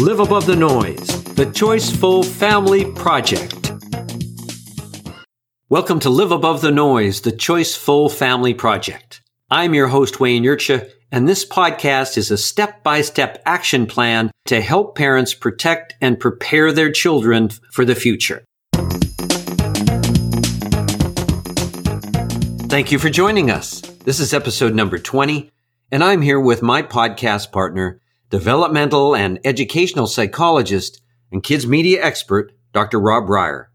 Live Above the Noise, the Choiceful Family Project. Welcome to Live Above the Noise, the Choiceful Family Project. I'm your host, Wayne Yurcha, and this podcast is a step by step action plan to help parents protect and prepare their children for the future. Thank you for joining us. This is episode number 20, and I'm here with my podcast partner, developmental and educational psychologist and kids media expert, Dr. Rob Reiher.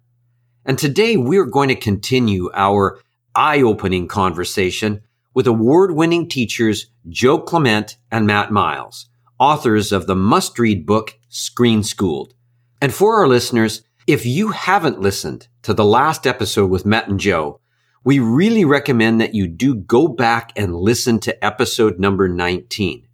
And today we're going to continue our eye opening conversation with award winning teachers Joe Clement and Matt Miles, authors of the must read book Screen Schooled. And for our listeners, if you haven't listened to the last episode with Matt and Joe, we really recommend that you do go back and listen to episode number 19.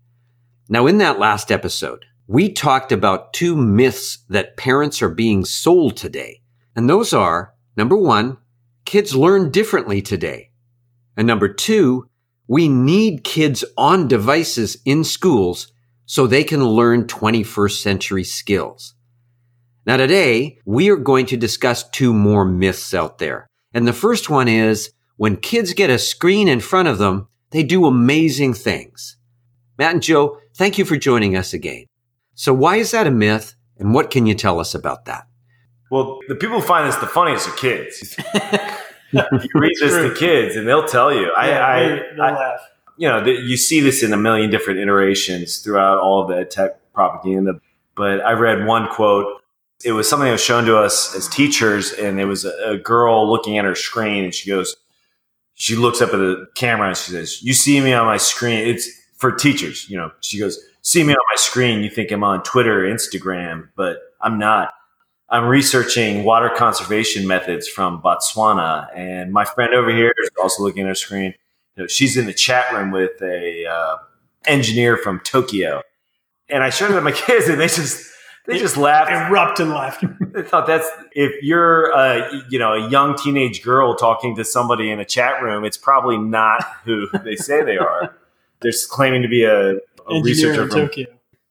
Now, in that last episode, we talked about two myths that parents are being sold today. And those are number one, kids learn differently today. And number two, we need kids on devices in schools so they can learn 21st century skills. Now today, we are going to discuss two more myths out there. And the first one is when kids get a screen in front of them, they do amazing things. Matt and Joe, thank you for joining us again. So why is that a myth and what can you tell us about that? Well, the people who find this the funniest are kids. you read this to kids, and they'll tell you. I, Yeah, I, they- they'll I- laugh. you know, th- you see this in a million different iterations throughout all of the tech propaganda. But I read one quote. It was something that was shown to us as teachers, and it was a, a girl looking at her screen, and she goes, she looks up at the camera and she says, "You see me on my screen." It's for teachers, you know. She goes, "See me on my screen. You think I'm on Twitter, or Instagram, but I'm not." I'm researching water conservation methods from Botswana, and my friend over here is also looking at her screen. You know, she's in the chat room with a uh, engineer from Tokyo, and I showed it to my kids, and they just they just laughed. Erupt in laughter. I thought that's if you're a you know a young teenage girl talking to somebody in a chat room, it's probably not who they say they are. They're claiming to be a, a researcher in from Tokyo.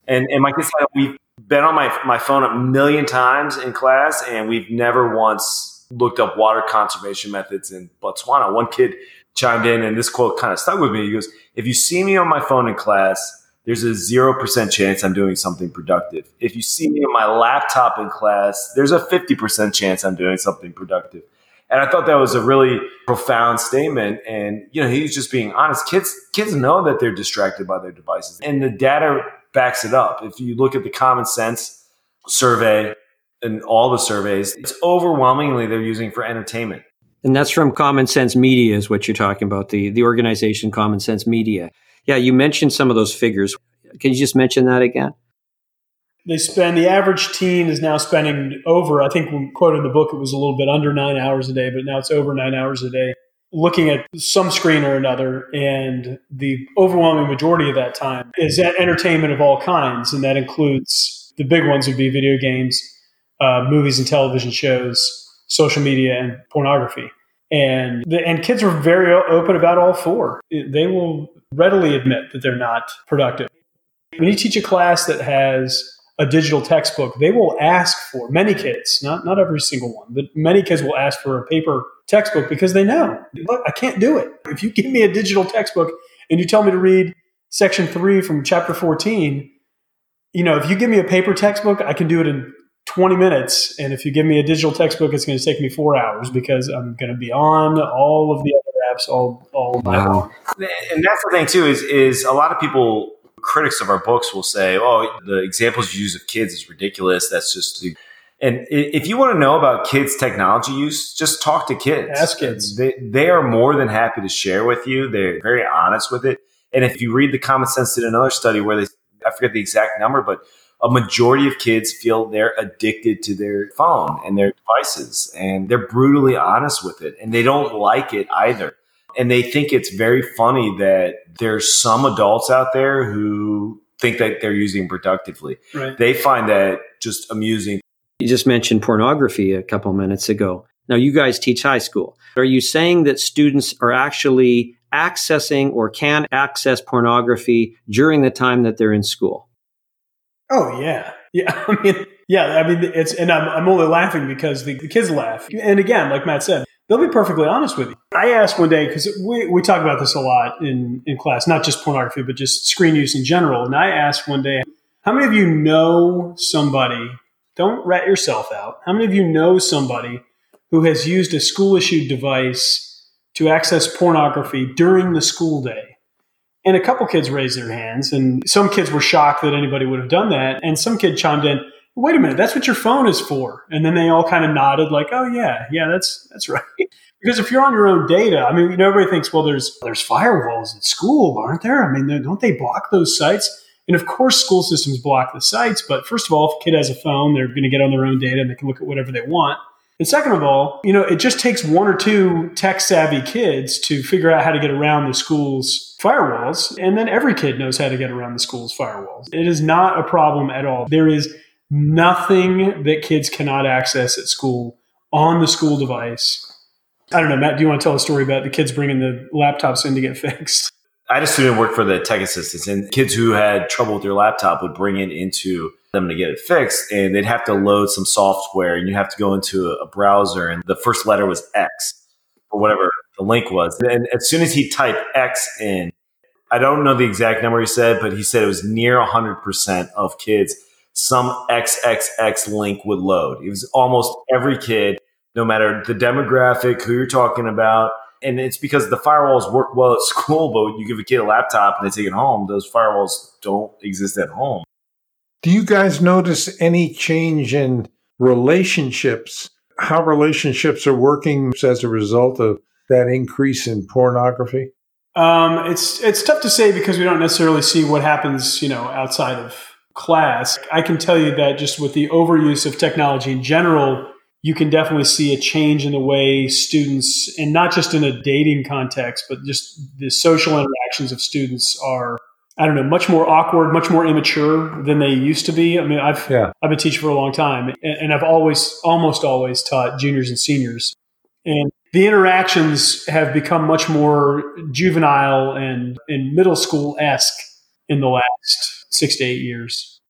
and, and my kids, we've been on my, my phone a million times in class, and we've never once looked up water conservation methods in Botswana. One kid chimed in, and this quote kind of stuck with me. He goes, If you see me on my phone in class, there's a 0% chance I'm doing something productive. If you see me on my laptop in class, there's a 50% chance I'm doing something productive. And I thought that was a really profound statement. And, you know, he's just being honest. Kids, kids know that they're distracted by their devices and the data backs it up. If you look at the common sense survey and all the surveys, it's overwhelmingly they're using for entertainment. And that's from Common Sense Media is what you're talking about, the, the organization Common Sense Media. Yeah, you mentioned some of those figures. Can you just mention that again? They spend the average teen is now spending over. I think when quoted in the book, it was a little bit under nine hours a day, but now it's over nine hours a day looking at some screen or another. And the overwhelming majority of that time is at entertainment of all kinds, and that includes the big ones would be video games, uh, movies and television shows, social media, and pornography. And the, and kids are very open about all four. They will readily admit that they're not productive. When you teach a class that has a digital textbook, they will ask for many kids, not not every single one, but many kids will ask for a paper textbook because they know, look, I can't do it. If you give me a digital textbook and you tell me to read section three from chapter 14, you know, if you give me a paper textbook, I can do it in 20 minutes. And if you give me a digital textbook, it's going to take me four hours because I'm going to be on all of the other apps all, all night Wow. long. And that's the thing too is is a lot of people critics of our books will say, "Oh, the examples you use of kids is ridiculous. That's just." The, and if you want to know about kids' technology use, just talk to kids. Ask kids. They they are more than happy to share with you. They're very honest with it. And if you read the Common Sense did another study where they, I forget the exact number, but a majority of kids feel they're addicted to their phone and their devices, and they're brutally honest with it, and they don't like it either and they think it's very funny that there's some adults out there who think that they're using productively. Right. They find that just amusing. You just mentioned pornography a couple minutes ago. Now, you guys teach high school. Are you saying that students are actually accessing or can access pornography during the time that they're in school? Oh yeah, Yeah, I mean, yeah, I mean, it's, and I'm, I'm only laughing because the, the kids laugh. And again, like Matt said, they'll be perfectly honest with you. I asked one day, because we, we talk about this a lot in, in class, not just pornography, but just screen use in general. And I asked one day, how many of you know somebody, don't rat yourself out, how many of you know somebody who has used a school issued device to access pornography during the school day? And a couple kids raised their hands, and some kids were shocked that anybody would have done that. And some kid chimed in, wait a minute, that's what your phone is for. And then they all kind of nodded like, oh yeah, yeah, that's that's right. because if you're on your own data, I mean, you know, everybody thinks, well, there's there's firewalls at school, aren't there? I mean, don't they block those sites? And of course, school systems block the sites. But first of all, if a kid has a phone, they're going to get on their own data and they can look at whatever they want. And second of all, you know, it just takes one or two tech savvy kids to figure out how to get around the school's firewalls. And then every kid knows how to get around the school's firewalls. It is not a problem at all. There is nothing that kids cannot access at school on the school device. I don't know, Matt, do you want to tell a story about the kids bringing the laptops in to get fixed? I had a student work for the tech assistants, and kids who had trouble with their laptop would bring it into them to get it fixed, and they'd have to load some software, and you have to go into a browser, and the first letter was X or whatever the link was. And as soon as he typed X in, I don't know the exact number he said, but he said it was near 100% of kids some XXX link would load. It was almost every kid, no matter the demographic, who you're talking about. And it's because the firewalls work well at school, but when you give a kid a laptop and they take it home, those firewalls don't exist at home. Do you guys notice any change in relationships? How relationships are working as a result of that increase in pornography? Um, it's it's tough to say because we don't necessarily see what happens, you know, outside of class. I can tell you that just with the overuse of technology in general, you can definitely see a change in the way students, and not just in a dating context, but just the social interactions of students are. I don't know, much more awkward, much more immature than they used to be. I mean, I've yeah. I've been teaching for a long time, and, and I've always, almost always taught juniors and seniors, and the interactions have become much more juvenile and, and middle school esque in the last six to eight years?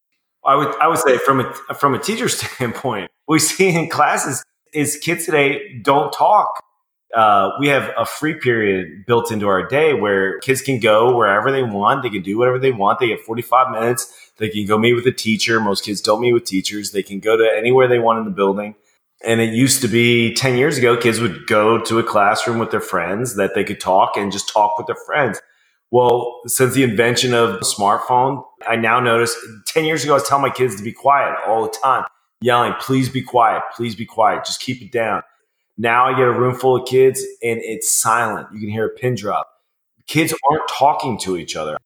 I would I would say from a from a teacher standpoint, we see in classes is kids today don't talk. Uh, we have a free period built into our day where kids can go wherever they want. They can do whatever they want. They get 45 minutes. They can go meet with a teacher. Most kids don't meet with teachers. They can go to anywhere they want in the building. And it used to be 10 years ago, kids would go to a classroom with their friends that they could talk and just talk with their friends. Well, since the invention of the smartphone, I now notice 10 years ago, I was telling my kids to be quiet all the time, yelling, please be quiet, please be quiet, just keep it down. Now I get a room full of kids and it's silent. You can hear a pin drop. Kids aren't talking to each other.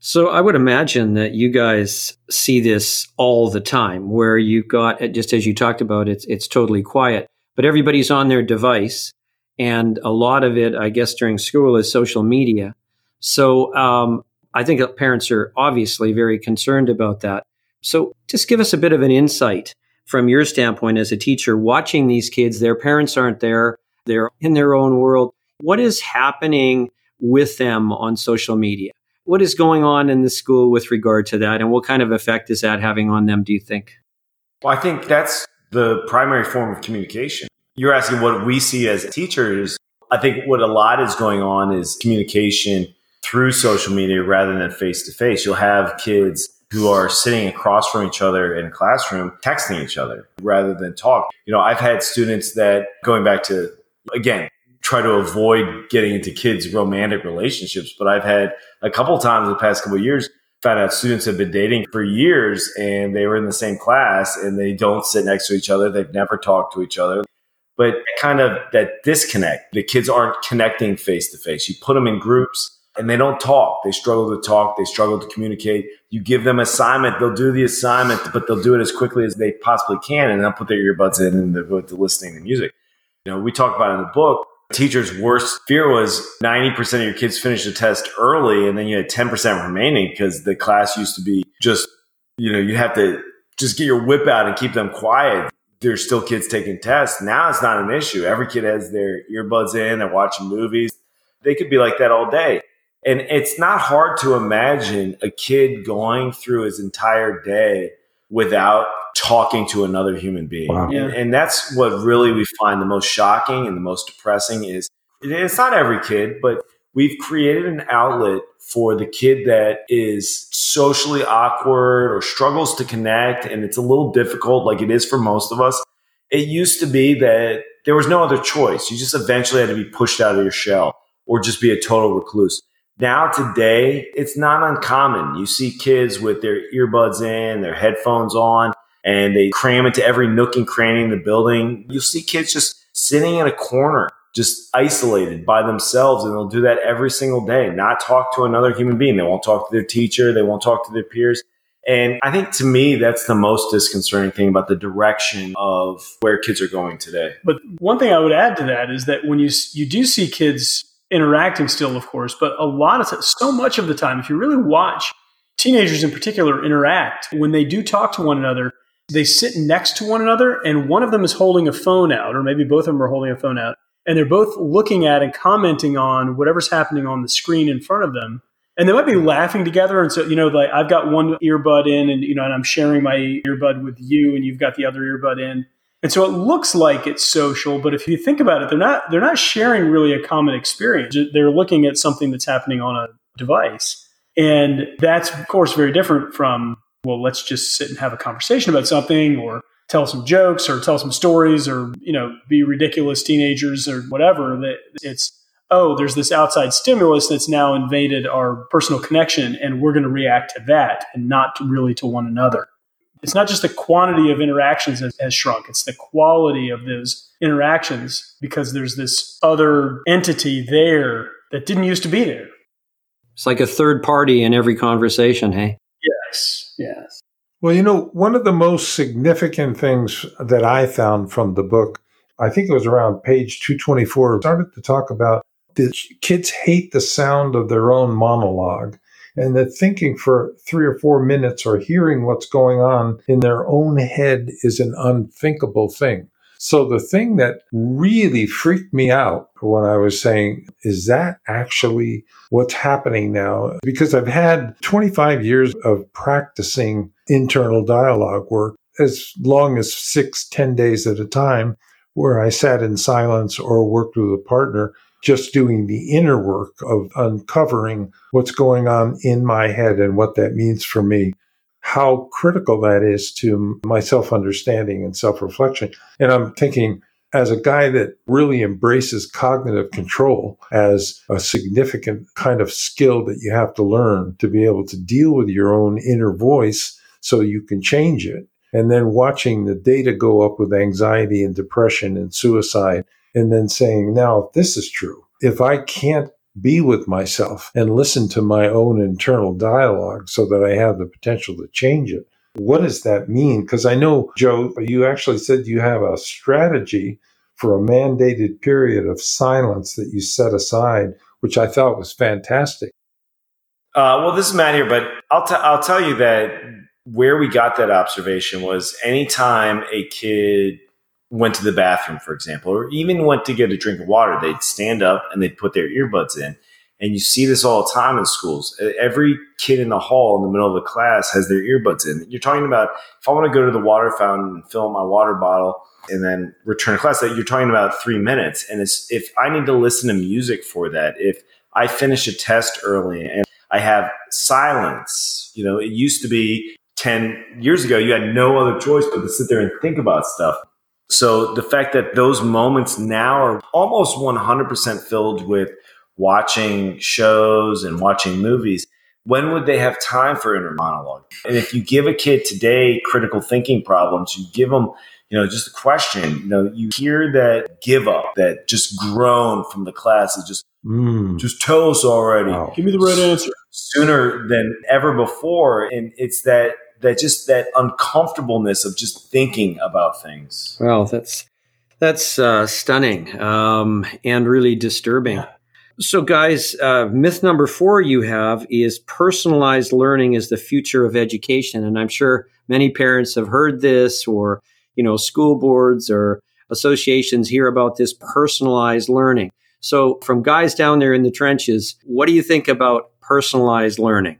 So I would imagine that you guys see this all the time where you've got eh, just as you talked about it's it's totally quiet, but everybody's on their device and a lot of it I guess during school is social media. So um, I think parents are obviously very concerned about that. So just give us a bit of an insight from your standpoint as a teacher watching these kids. Their parents aren't there, they're in their own world. What is happening with them on social media? What is going on in the school with regard to that? And what kind of effect is that having on them, do you think? Well, I think that's the primary form of communication. You're asking what we see as teachers. I think what a lot is going on is communication through social media rather than face to face. You'll have kids who are sitting across from each other in a classroom texting each other rather than talk. You know, I've had students that going back to again, try to avoid getting into kids' romantic relationships, but I've had a couple times the past couple years found out students have been dating for years and they were in the same class and they don't sit next to each other. They've never talked to each other. But kind of that disconnect, the kids aren't connecting face to face. You put them in groups and they don't talk. They struggle to talk. They struggle to communicate. You give them assignment, they'll do the assignment, but they'll do it as quickly as they possibly can, and they'll put their earbuds in and they're to listening to music. You know, we talk about in the book. Teachers' worst fear was 90% of your kids finish the test early, and then you had 10% remaining because the class used to be just, you know, you have to just get your whip out and keep them quiet. There's still kids taking tests. Now it's not an issue. Every kid has their earbuds in, they're watching movies. They could be like that all day and it's not hard to imagine a kid going through his entire day without talking to another human being. Wow. And, and that's what really we find the most shocking and the most depressing is it's not every kid, but we've created an outlet for the kid that is socially awkward or struggles to connect and it's a little difficult like it is for most of us. It used to be that there was no other choice. You just eventually had to be pushed out of your shell or just be a total recluse. Now today, it's not uncommon. You see kids with their earbuds in, their headphones on, and they cram into every nook and cranny in the building. You'll see kids just sitting in a corner, just isolated by themselves, and they'll do that every single day, not talk to another human being. They won't talk to their teacher, they won't talk to their peers. And I think to me, that's the most disconcerting thing about the direction of where kids are going today. But one thing I would add to that is that when you you do see kids interacting still, of course, but a lot of so much of the time, if you really watch teenagers in particular interact, when they do talk to one another, they sit next to one another, and one of them is holding a phone out, or maybe both of them are holding a phone out, and they're both looking at and commenting on whatever's happening on the screen in front of them. And they might be laughing together. And so, you know, like I've got one earbud in and, you know, and I'm sharing my earbud with you and you've got the other earbud in. And so it looks like it's social, but if you think about it, they're not they're not sharing really a common experience. They're looking at something that's happening on a device. And that's of course very different from, well, let's just sit and have a conversation about something or tell some jokes or tell some stories or, you know, be ridiculous teenagers or whatever. That it's oh, there's this outside stimulus that's now invaded our personal connection and we're going to react to that and not really to one another it's not just the quantity of interactions has, has, shrunk it's the quality of those interactions because there's this other entity there that didn't used to be there. It's like a third party in every conversation, hey? yes yes. Well, you know, one of the most significant things that I found from the book, I think it was around page 224, started to talk about the kids hate the sound of their own monologue and that thinking for three or four minutes or hearing what's going on in their own head is an unthinkable thing. So the thing that really freaked me out when I was saying, is that actually what's happening now? Because I've had 25 years of practicing internal dialogue work as long as six, ten days at a time, where I sat in silence or worked with a partner just doing the inner work of uncovering what's going on in my head and what that means for me, how critical that is to my self understanding and self reflection. And I'm thinking, as a guy that really embraces cognitive control as a significant kind of skill that you have to learn to be able to deal with your own inner voice so you can change it. And then watching the data go up with anxiety and depression and suicide and then saying, now, if this is true, if I can't be with myself and listen to my own internal dialogue so that I have the potential to change it, what does that mean? Because I know, Joe, you actually said you have a strategy for a mandated period of silence that you set aside, which I thought was fantastic. Uh, well, this is Matt here, but I'll, t- I'll tell you that where we got that observation was anytime a kid went to the bathroom, for example, or even went to get a drink of water, they'd stand up and they'd put their earbuds in. And you see this all the time in schools. Every kid in the hall in the middle of the class has their earbuds in. You're talking about if I want to go to the water fountain and fill my water bottle and then return to class, that you're talking about three minutes. And if I need to listen to music for that, if I finish a test early and I have silence, you know, it used to be 10 years ago, you had no other choice but to sit there and think about stuff. So the fact that those moments now are almost 100% filled with watching shows and watching movies, when would they have time for inner monologue? And if you give a kid today critical thinking problems, you give them, you know, just a question, you know, you hear that give up, that just groan from the class is just, Mm. just tell us already. Wow. give me the right answer Sooner than ever before. And it's that that just that uncomfortableness of just thinking about things. Well, that's that's uh, stunning um, and really disturbing. So, guys, uh, myth number four you have is personalized learning is the future of education, and I'm sure many parents have heard this, or you know, school boards or associations hear about this personalized learning. So, from guys down there in the trenches, what do you think about personalized learning?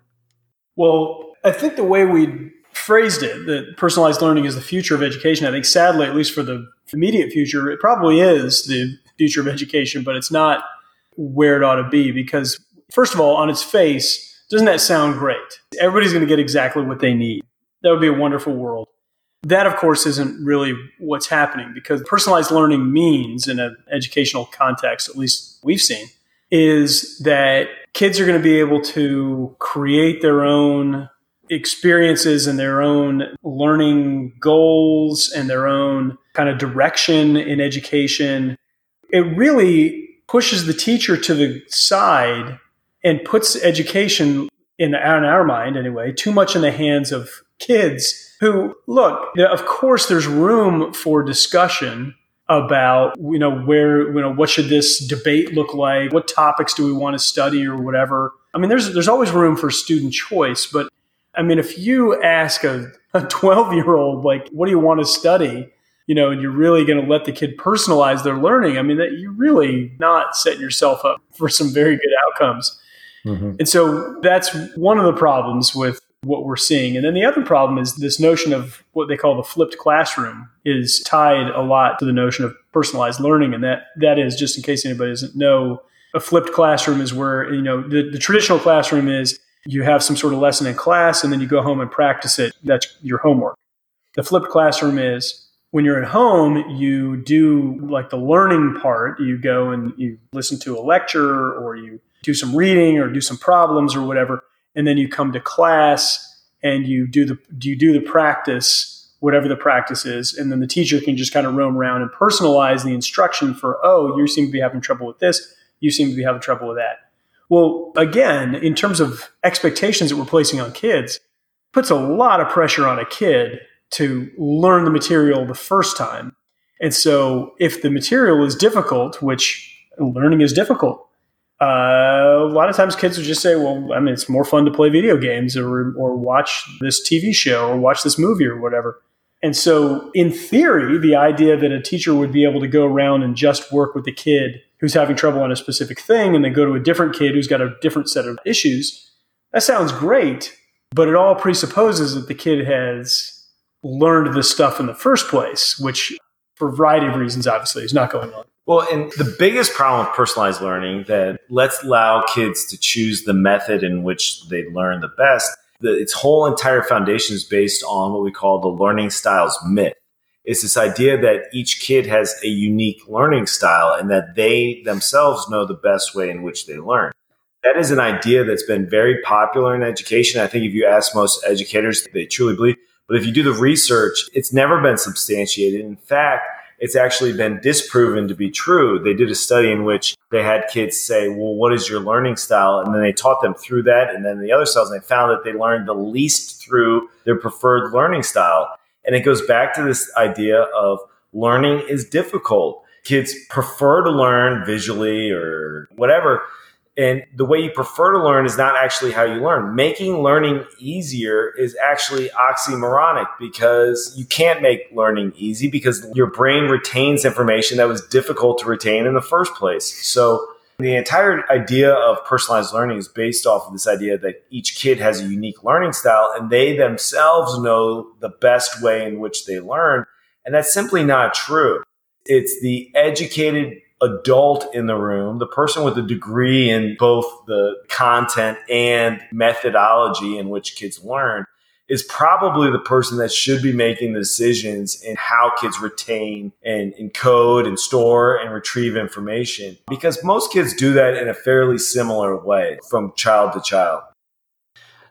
Well, I think the way we phrased it that personalized learning is the future of education. I think sadly, at least for the immediate future, it probably is the future of education, but it's not where it ought to be because, first of all, on its face, doesn't that sound great? Everybody's going to get exactly what they need. That would be a wonderful world. That, of course, isn't really what's happening because personalized learning means, in an educational context, at least we've seen, is that kids are going to be able to create their own experiences and their own learning goals and their own kind of direction in education. It really pushes the teacher to the side and puts education in, in our mind anyway too much in the hands of kids who look of course there's room for discussion about you know where you know what should this debate look like what topics do we want to study or whatever i mean there's there's always room for student choice but i mean if you ask a, a 12 year old like what do you want to study you know and you're really going to let the kid personalize their learning i mean that you're really not setting yourself up for some very good outcomes Mm-hmm. And so that's one of the problems with what we're seeing. And then the other problem is this notion of what they call the flipped classroom is tied a lot to the notion of personalized learning. And that that is, just in case anybody doesn't know, a flipped classroom is where, you know, the, the traditional classroom is you have some sort of lesson in class and then you go home and practice it. That's your homework. The flipped classroom is when you're at home, you do like the learning part. You go and you listen to a lecture or you do some reading or do some problems or whatever, and then you come to class and you do the you do the practice, whatever the practice is, and then the teacher can just kind of roam around and personalize the instruction for, oh, you seem to be having trouble with this, you seem to be having trouble with that. Well, again, in terms of expectations that we're placing on kids, puts a lot of pressure on a kid to learn the material the first time. And so if the material is difficult, which learning is difficult, uh, a lot of times kids would just say, well, I mean, it's more fun to play video games or, or watch this TV show or watch this movie or whatever. And so, in theory, the idea that a teacher would be able to go around and just work with the kid who's having trouble on a specific thing and they go to a different kid who's got a different set of issues, that sounds great, but it all presupposes that the kid has learned this stuff in the first place, which, for a variety of reasons, obviously, is not going on. Well, and the biggest problem with personalized learning that let's allow kids to choose the method in which they learn the best. The, its whole entire foundation is based on what we call the learning styles myth. It's this idea that each kid has a unique learning style and that they themselves know the best way in which they learn. That is an idea that's been very popular in education. I think if you ask most educators, they truly believe. But if you do the research, it's never been substantiated. In fact, it's actually been disproven to be true. They did a study in which they had kids say, Well, what is your learning style? And then they taught them through that. And then the other styles, and they found that they learned the least through their preferred learning style. And it goes back to this idea of learning is difficult. Kids prefer to learn visually or whatever and the way you prefer to learn is not actually how you learn. Making learning easier is actually oxymoronic because you can't make learning easy because your brain retains information that was difficult to retain in the first place. So the entire idea of personalized learning is based off of this idea that each kid has a unique learning style and they themselves know the best way in which they learn. And that's simply not true. It's the educated adult in the room, the person with a degree in both the content and methodology in which kids learn, is probably the person that should be making the decisions in how kids retain and encode and store and retrieve information. Because most kids do that in a fairly similar way from child to child.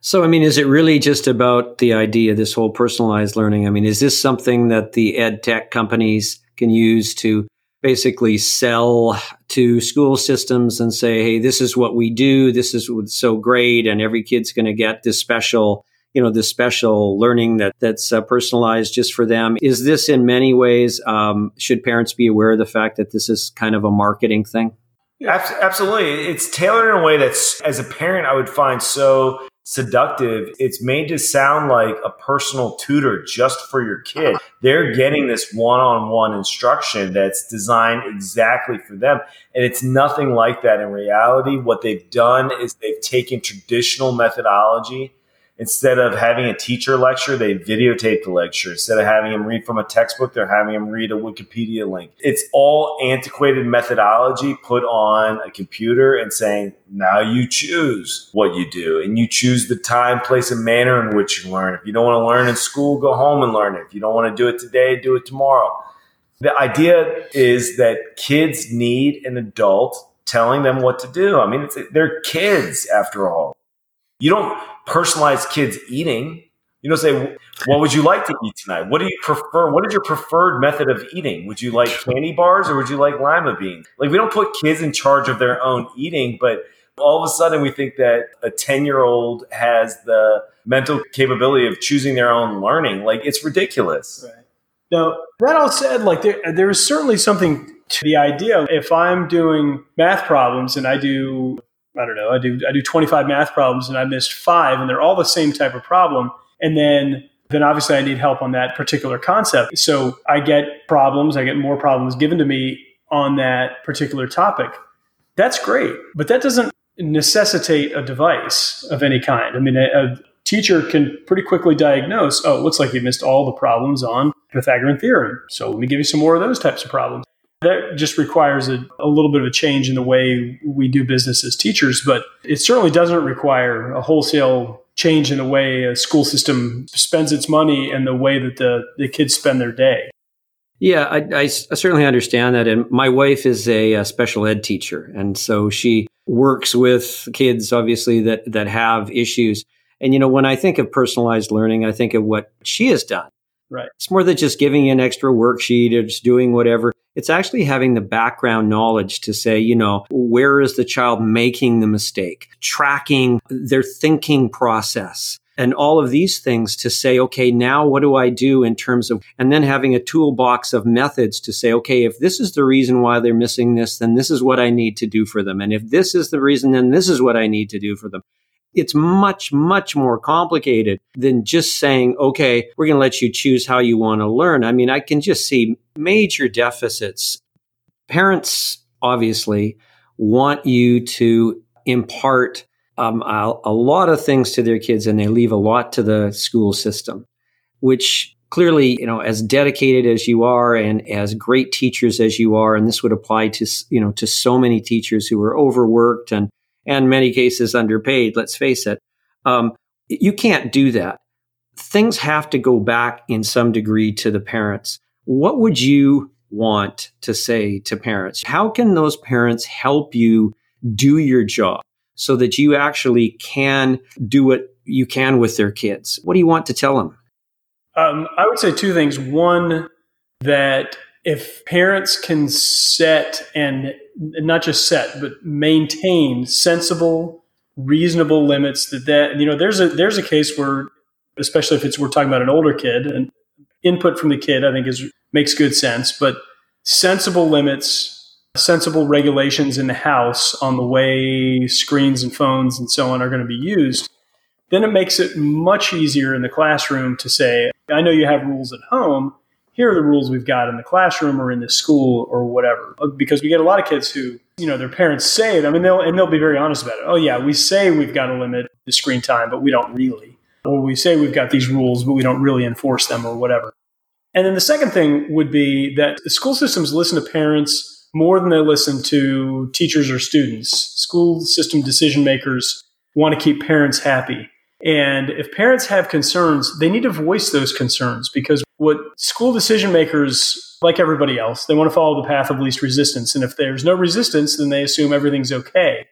So, I mean, is it really just about the idea, this whole personalized learning? I mean, is this something that the ed tech companies can use to basically sell to school systems and say, hey, this is what we do. This is so great. And every kid's going to get this special, you know, this special learning that that's uh, personalized just for them. Is this in many ways, um, should parents be aware of the fact that this is kind of a marketing thing? Absolutely. It's tailored in a way that's, as a parent, I would find so seductive. It's made to sound like a personal tutor just for your kid. They're getting this one on one instruction that's designed exactly for them. And it's nothing like that in reality. What they've done is they've taken traditional methodology Instead of having a teacher lecture, they videotape the lecture. Instead of having them read from a textbook, they're having them read a Wikipedia link. It's all antiquated methodology put on a computer and saying, now you choose what you do. And you choose the time, place, and manner in which you learn. If you don't want to learn in school, go home and learn it. If you don't want to do it today, do it tomorrow. The idea is that kids need an adult telling them what to do. I mean, they're kids after all. You don't personalize kids eating. You don't say, "What would you like to eat tonight? What do you prefer? What is your preferred method of eating? Would you like candy bars or would you like lima beans?" Like we don't put kids in charge of their own eating, but all of a sudden we think that a 10-year-old has the mental capability of choosing their own learning. Like it's ridiculous. Right. Now, that all said, like there, there is certainly something to the idea. If I'm doing math problems and I do I don't know, I do I do 25 math problems and I missed 5 and they're all the same type of problem and then then obviously I need help on that particular concept. So I get problems, I get more problems given to me on that particular topic. That's great, but that doesn't necessitate a device of any kind. I mean, a, a teacher can pretty quickly diagnose, oh, it looks like you missed all the problems on Pythagorean theorem. So let me give you some more of those types of problems. That just requires a, a, little bit of a change in the way we do business as teachers, but it certainly doesn't require a wholesale change in the way a school system spends its money and the way that the, the kids spend their day. Yeah, I, I, I certainly understand that. And my wife is a, a, special ed teacher. And so she works with kids, obviously, that, that have issues. And, you know, when I think of personalized learning, I think of what she has done. Right. It's more than just giving you an extra worksheet or just doing whatever. It's actually having the background knowledge to say, you know, where is the child making the mistake, tracking their thinking process and all of these things to say, okay, now what do I do in terms of, and then having a toolbox of methods to say, okay, if this is the reason why they're missing this, then this is what I need to do for them. And if this is the reason, then this is what I need to do for them. It's much, much more complicated than just saying, okay, we're going to let you choose how you want to learn. I mean, I can just see major deficits. Parents obviously want you to impart um, a, a lot of things to their kids and they leave a lot to the school system, which clearly, you know, as dedicated as you are and as great teachers as you are, and this would apply to, you know, to so many teachers who are overworked and and many cases underpaid, let's face it. Um, you can't do that. Things have to go back in some degree to the parents. What would you want to say to parents? How can those parents help you do your job so that you actually can do what you can with their kids? What do you want to tell them? Um, I would say two things. One, that if parents can set and not just set but maintain sensible reasonable limits that that you know there's a there's a case where especially if it's we're talking about an older kid and input from the kid i think is makes good sense but sensible limits sensible regulations in the house on the way screens and phones and so on are going to be used then it makes it much easier in the classroom to say i know you have rules at home here are the rules we've got in the classroom or in the school or whatever. Uh, because we get a lot of kids who, you know, their parents say it. I mean, they'll and they'll be very honest about it. Oh yeah, we say we've got to limit the screen time, but we don't really. Or we say we've got these rules, but we don't really enforce them or whatever. And then the second thing would be that the school systems listen to parents more than they listen to teachers or students. School system decision makers want to keep parents happy. And if parents have concerns, they need to voice those concerns because what school decision makers, like everybody else, they want to follow the path of least resistance. And if there's no resistance, then they assume everything's okay.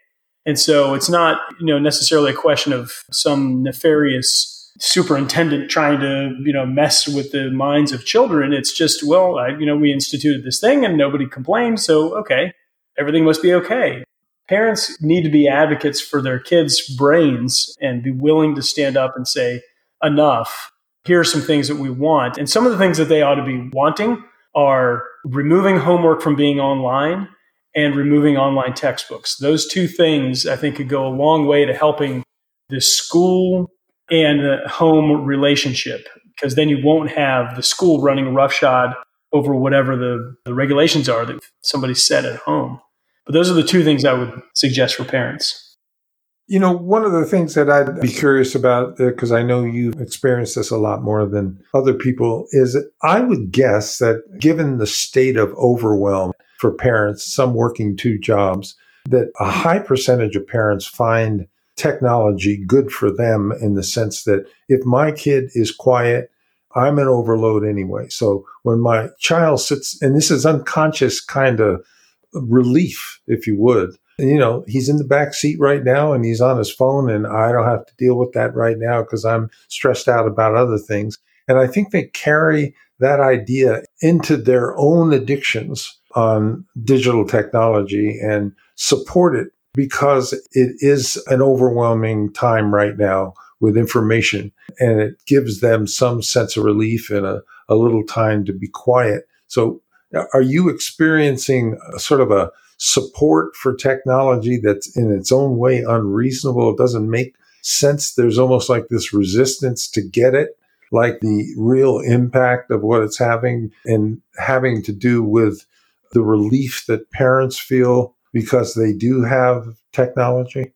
And so it's not, you know, necessarily a question of some nefarious superintendent trying to, you know, mess with the minds of children. It's just, well, I, you know, we instituted this thing and nobody complained, so okay, everything must be okay parents need to be advocates for their kids' brains and be willing to stand up and say, enough. Here are some things that we want. And some of the things that they ought to be wanting are removing homework from being online and removing online textbooks. Those two things, I think, could go a long way to helping the school and the home relationship because then you won't have the school running roughshod over whatever the, the regulations are that somebody set at home. But those are the two things I would suggest for parents. You know, one of the things that I'd be curious about, because uh, I know you've experienced this a lot more than other people, is I would guess that given the state of overwhelm for parents, some working two jobs, that a high percentage of parents find technology good for them in the sense that if my kid is quiet, I'm an overload anyway. So when my child sits, and this is unconscious kind of relief, if you would, you know, he's in the back seat right now and he's on his phone and I don't have to deal with that right now because I'm stressed out about other things. And I think they carry that idea into their own addictions on digital technology and support it because it is an overwhelming time right now with information and it gives them some sense of relief and a, a little time to be quiet. So are you experiencing sort of a support for technology that's in its own way unreasonable? It doesn't make sense. There's almost like this resistance to get it, like the real impact of what it's having and having to do with the relief that parents feel because they do have technology?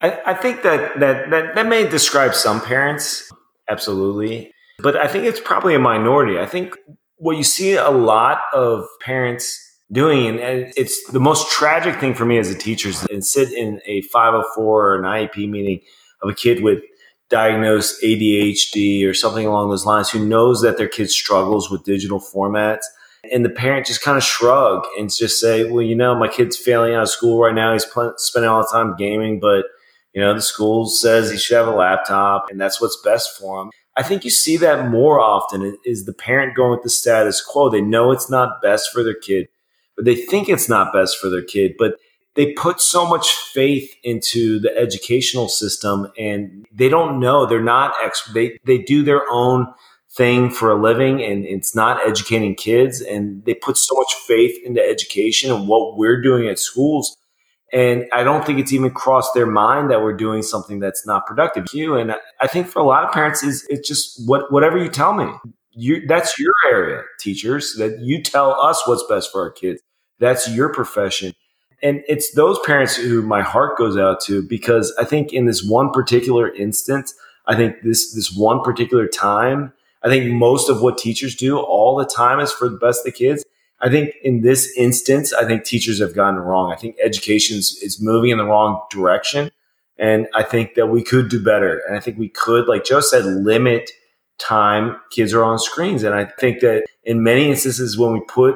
I, I think that, that that that may describe some parents, absolutely, but I think it's probably a minority. I think what you see a lot of parents doing, and it's the most tragic thing for me as a teacher, is to sit in a 504 or an IEP meeting of a kid with diagnosed ADHD or something along those lines who knows that their kid struggles with digital formats and the parent just kind of shrug and just say, well, you know, my kid's failing out of school right now. He's pl- spending all the time gaming, but, you know, the school says he should have a laptop and that's what's best for him. I think you see that more often is the parent going with the status quo. They know it's not best for their kid, but they think it's not best for their kid, but they put so much faith into the educational system and they don't know they're not ex they they do their own thing for a living and it's not educating kids and they put so much faith into education and what we're doing at schools. And i don't think it's even crossed their mind that we're doing something that's not productive. You and i think for a lot of parents is it's just what whatever you tell me you that's your area teachers that you tell us what's best for our kids that's your profession and it's those parents who my heart goes out to because i think in this one particular instance i think this this one particular time I think most of what teachers do all the time is for the best of the kids. I think in this instance, I think teachers have gotten wrong. I think education is moving in the wrong direction. And I think that we could do better. And I think we could, like Joe said, limit time kids are on screens. And I think that in many instances, when we put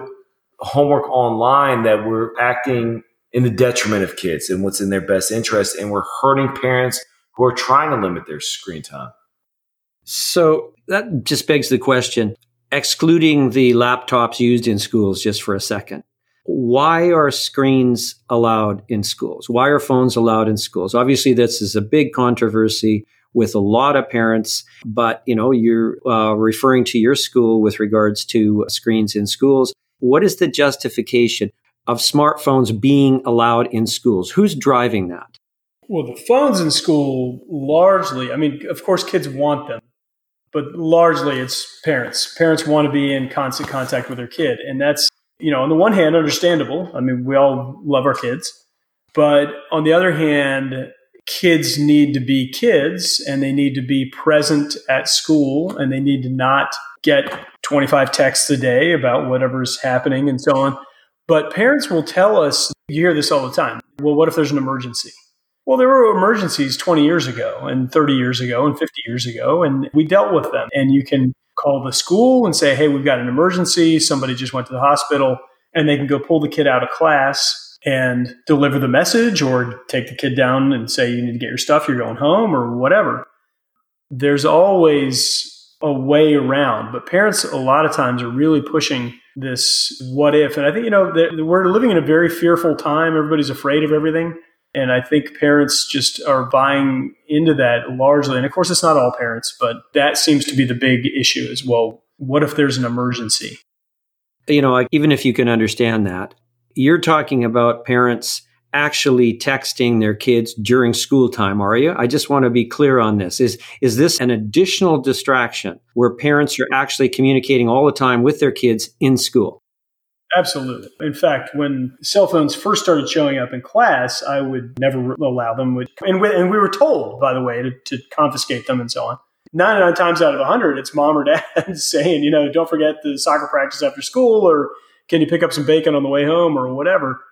homework online, that we're acting in the detriment of kids and what's in their best interest. And we're hurting parents who are trying to limit their screen time. So that just begs the question, excluding the laptops used in schools just for a second. Why are screens allowed in schools? Why are phones allowed in schools? Obviously, this is a big controversy with a lot of parents, but you know, you're uh, referring to your school with regards to screens in schools. What is the justification of smartphones being allowed in schools? Who's driving that? Well, the phones in school largely, I mean, of course, kids want them but largely it's parents. Parents want to be in constant contact with their kid. And that's, you know, on the one hand, understandable. I mean, we all love our kids. But on the other hand, kids need to be kids and they need to be present at school and they need to not get 25 texts a day about whatever's happening and so on. But parents will tell us, you hear this all the time. Well, what if there's an emergency? Well, there were emergencies 20 years ago and 30 years ago and 50 years ago, and we dealt with them. And you can call the school and say, hey, we've got an emergency. Somebody just went to the hospital, and they can go pull the kid out of class and deliver the message or take the kid down and say, you need to get your stuff, you're going home, or whatever. There's always a way around, but parents a lot of times are really pushing this what if. And I think, you know, we're living in a very fearful time. Everybody's afraid of everything. And I think parents just are buying into that largely. And of course, it's not all parents, but that seems to be the big issue as well. What if there's an emergency? You know, even if you can understand that, you're talking about parents actually texting their kids during school time, are you? I just want to be clear on this. Is is this an additional distraction where parents are actually communicating all the time with their kids in school? Absolutely. In fact, when cell phones first started showing up in class, I would never allow them. And we, and we were told, by the way, to, to confiscate them and so on. 99 times out of 100, it's mom or dad saying, you know, don't forget the soccer practice after school, or can you pick up some bacon on the way home, or whatever.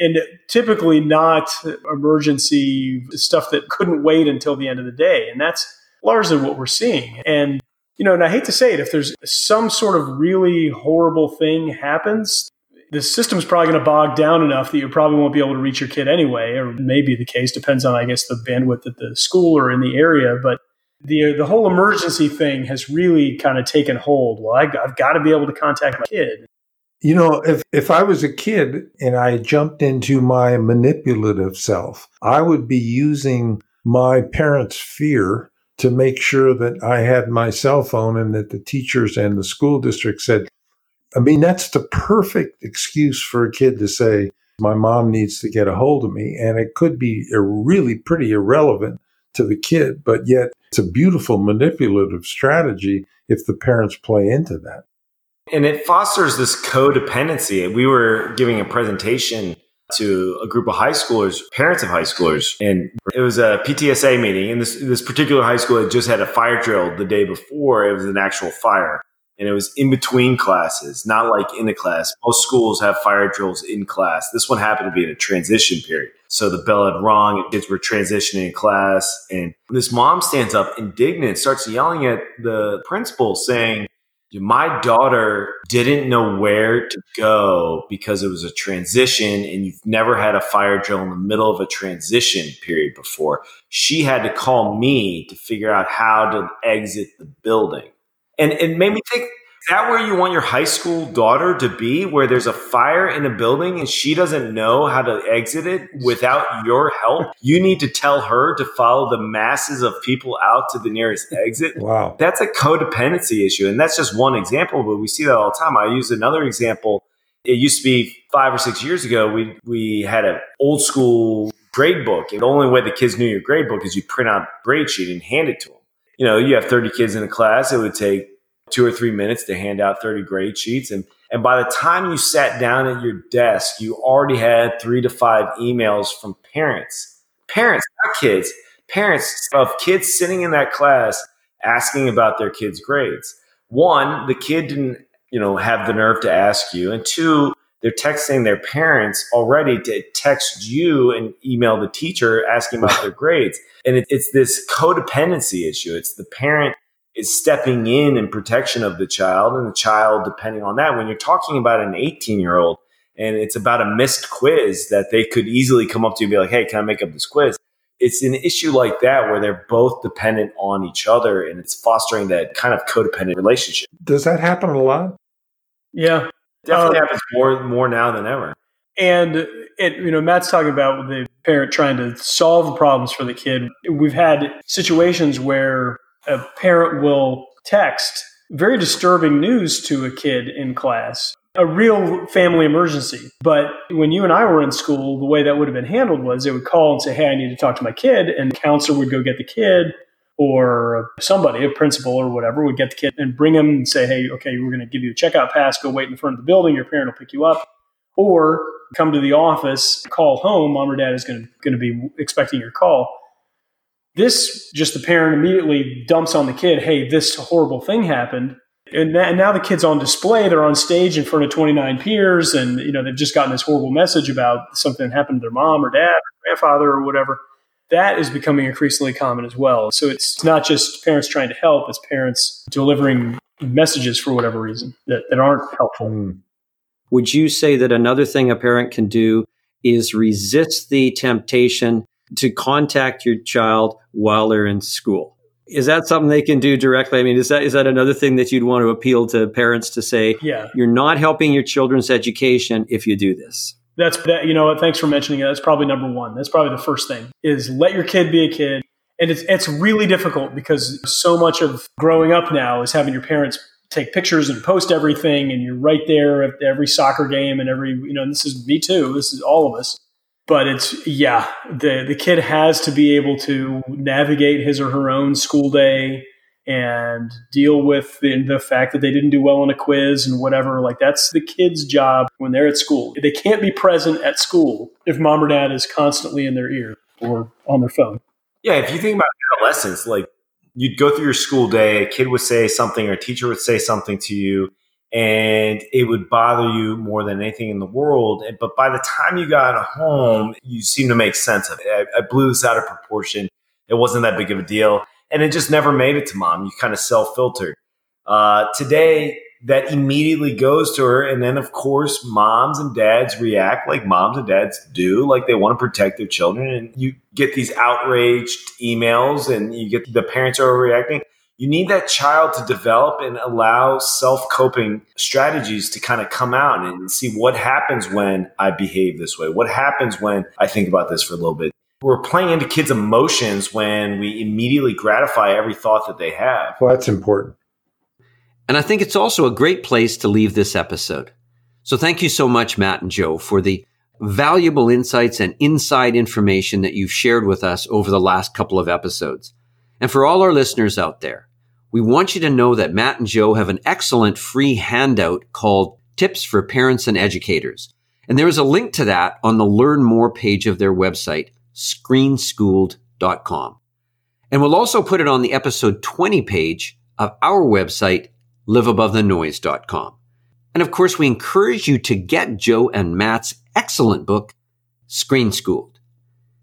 And typically not emergency stuff that couldn't wait until the end of the day. And that's largely what we're seeing. And you know, and I hate to say it, if there's some sort of really horrible thing happens, the system's probably going to bog down enough that you probably won't be able to reach your kid anyway, or maybe the case depends on, I guess, the bandwidth at the school or in the area. But the the whole emergency thing has really kind of taken hold. Well, I, I've got to be able to contact my kid. You know, if, if I was a kid and I jumped into my manipulative self, I would be using my parents' fear to make sure that I had my cell phone and that the teachers and the school district said, I mean, that's the perfect excuse for a kid to say, my mom needs to get a hold of me. And it could be really pretty irrelevant to the kid, but yet it's a beautiful manipulative strategy if the parents play into that. And it fosters this codependency. We were giving a presentation to a group of high schoolers, parents of high schoolers, and it was a PTSA meeting. And this this particular high school had just had a fire drill the day before. It was an actual fire, and it was in between classes, not like in a class. Most schools have fire drills in class. This one happened to be in a transition period. So the bell had rung, and kids were transitioning in class, and this mom stands up, indignant, starts yelling at the principal, saying my daughter didn't know where to go because it was a transition and you've never had a fire drill in the middle of a transition period before. She had to call me to figure out how to exit the building. And it made me think that where you want your high school daughter to be, where there's a fire in a building and she doesn't know how to exit it without your help? You need to tell her to follow the masses of people out to the nearest exit. Wow. That's a codependency issue. And that's just one example, but we see that all the time. I use another example. It used to be five or six years ago, we, we had an old school grade book. And the only way the kids knew your grade book is you print out a grade sheet and hand it to them. You know, you have 30 kids in a class, it would take two or three minutes to hand out 30 grade sheets. And, and by the time you sat down at your desk, you already had three to five emails from parents, parents, not kids, parents of kids sitting in that class asking about their kids' grades. One, the kid didn't, you know, have the nerve to ask you. And two, they're texting their parents already to text you and email the teacher asking about their grades. And it, it's this codependency issue. It's the parent is stepping in in protection of the child and the child depending on that when you're talking about an 18 year old and it's about a missed quiz that they could easily come up to you and be like hey can i make up this quiz? It's an issue like that where they're both dependent on each other and it's fostering that kind of codependent relationship. Does that happen a lot? Yeah. Definitely um, happens more more now than ever. and it, you know matt's talking about the parent trying to solve the problems for the kid. We've had situations where a parent will text very disturbing news to a kid in class, a real family emergency. But when you and I were in school, the way that would have been handled was they would call and say, Hey, I need to talk to my kid. And the counselor would go get the kid, or somebody, a principal or whatever, would get the kid and bring him and say, Hey, okay, we're going to give you a checkout pass. Go wait in front of the building. Your parent will pick you up. Or come to the office, call home. Mom or dad is going to, going to be expecting your call this just the parent immediately dumps on the kid, hey, this horrible thing happened. And, now the kid's on display. They're on stage in front of 29 peers, and you know they've just gotten this horrible message about something happened to their mom or dad or grandfather or whatever. That is becoming increasingly common as well. So it's not just parents trying to help; it's parents delivering messages for whatever reason that, that aren't helpful. Hmm. Would you say that another thing a parent can do is resist the temptation to contact your child while they're in school. Is that something they can do directly? I mean, is that is that another thing that you'd want to appeal to parents to say? Yeah, you're not helping your children's education if you do this. That's that. You know? Thanks for mentioning it. That's probably number one. That's probably the first thing is let your kid be a kid. And it's it's really difficult because so much of growing up now is having your parents take pictures and post everything, and you're right there at every soccer game and every you know. this is me too. This is all of us but it's yeah the the kid has to be able to navigate his or her own school day and deal with the, the, fact that they didn't do well on a quiz and whatever. Like that's the kid's job when they're at school. They can't be present at school if mom or dad is constantly in their ear or on their phone. Yeah, if you think about adolescence, like you'd go through your school day, a kid would say something or a teacher would say something to you and it would bother you more than anything in the world. But by the time you got home, you seem to make sense of it. I, I blew this out of proportion. It wasn't that big of a deal. And it just never made it to mom. You kind of self filtered. Uh, today, that immediately goes to her. And then, of course, moms and dads react like moms and dads do, like they want to protect their children. And you get these outraged emails and you get the parents are reacting. You need that child to develop and allow self coping strategies to kind of come out and see what happens when I behave this way. What happens when I think about this for a little bit. We're playing into kids' emotions when we immediately gratify every thought that they have. Well, that's important. And I think it's also a great place to leave this episode. So thank you so much, Matt and Joe, for the valuable insights and inside information that you've shared with us over the last couple of episodes. And for all our listeners out there, we want you to know that Matt and Joe have an excellent free handout called Tips for Parents and Educators. And there is a link to that on the Learn More page of their website, screenschooled.com. And we'll also put it on the episode 20 page of our website, liveabovethenoise.com. And of course, we encourage you to get Joe and Matt's excellent book, Screen Schooled.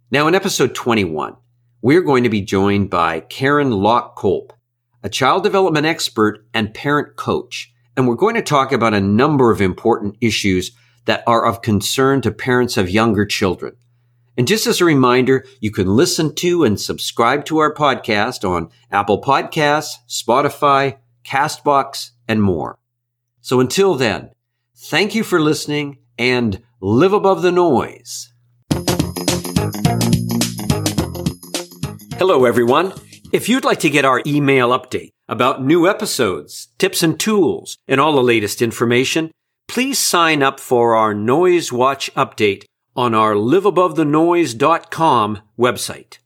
Now, in episode 21, we're going to be joined by Karen Locke Kolp, a child development expert and parent coach. And we're going to talk about a number of important issues that are of concern to parents of younger children. And just as a reminder, you can listen to and subscribe to our podcast on Apple Podcasts, Spotify, Castbox, and more. So until then, thank you for listening and live above the noise. Hello, everyone. If you'd like to get our email update about new episodes, tips and tools, and all the latest information, please sign up for our Noise Watch update on our liveabovethenoise.com website.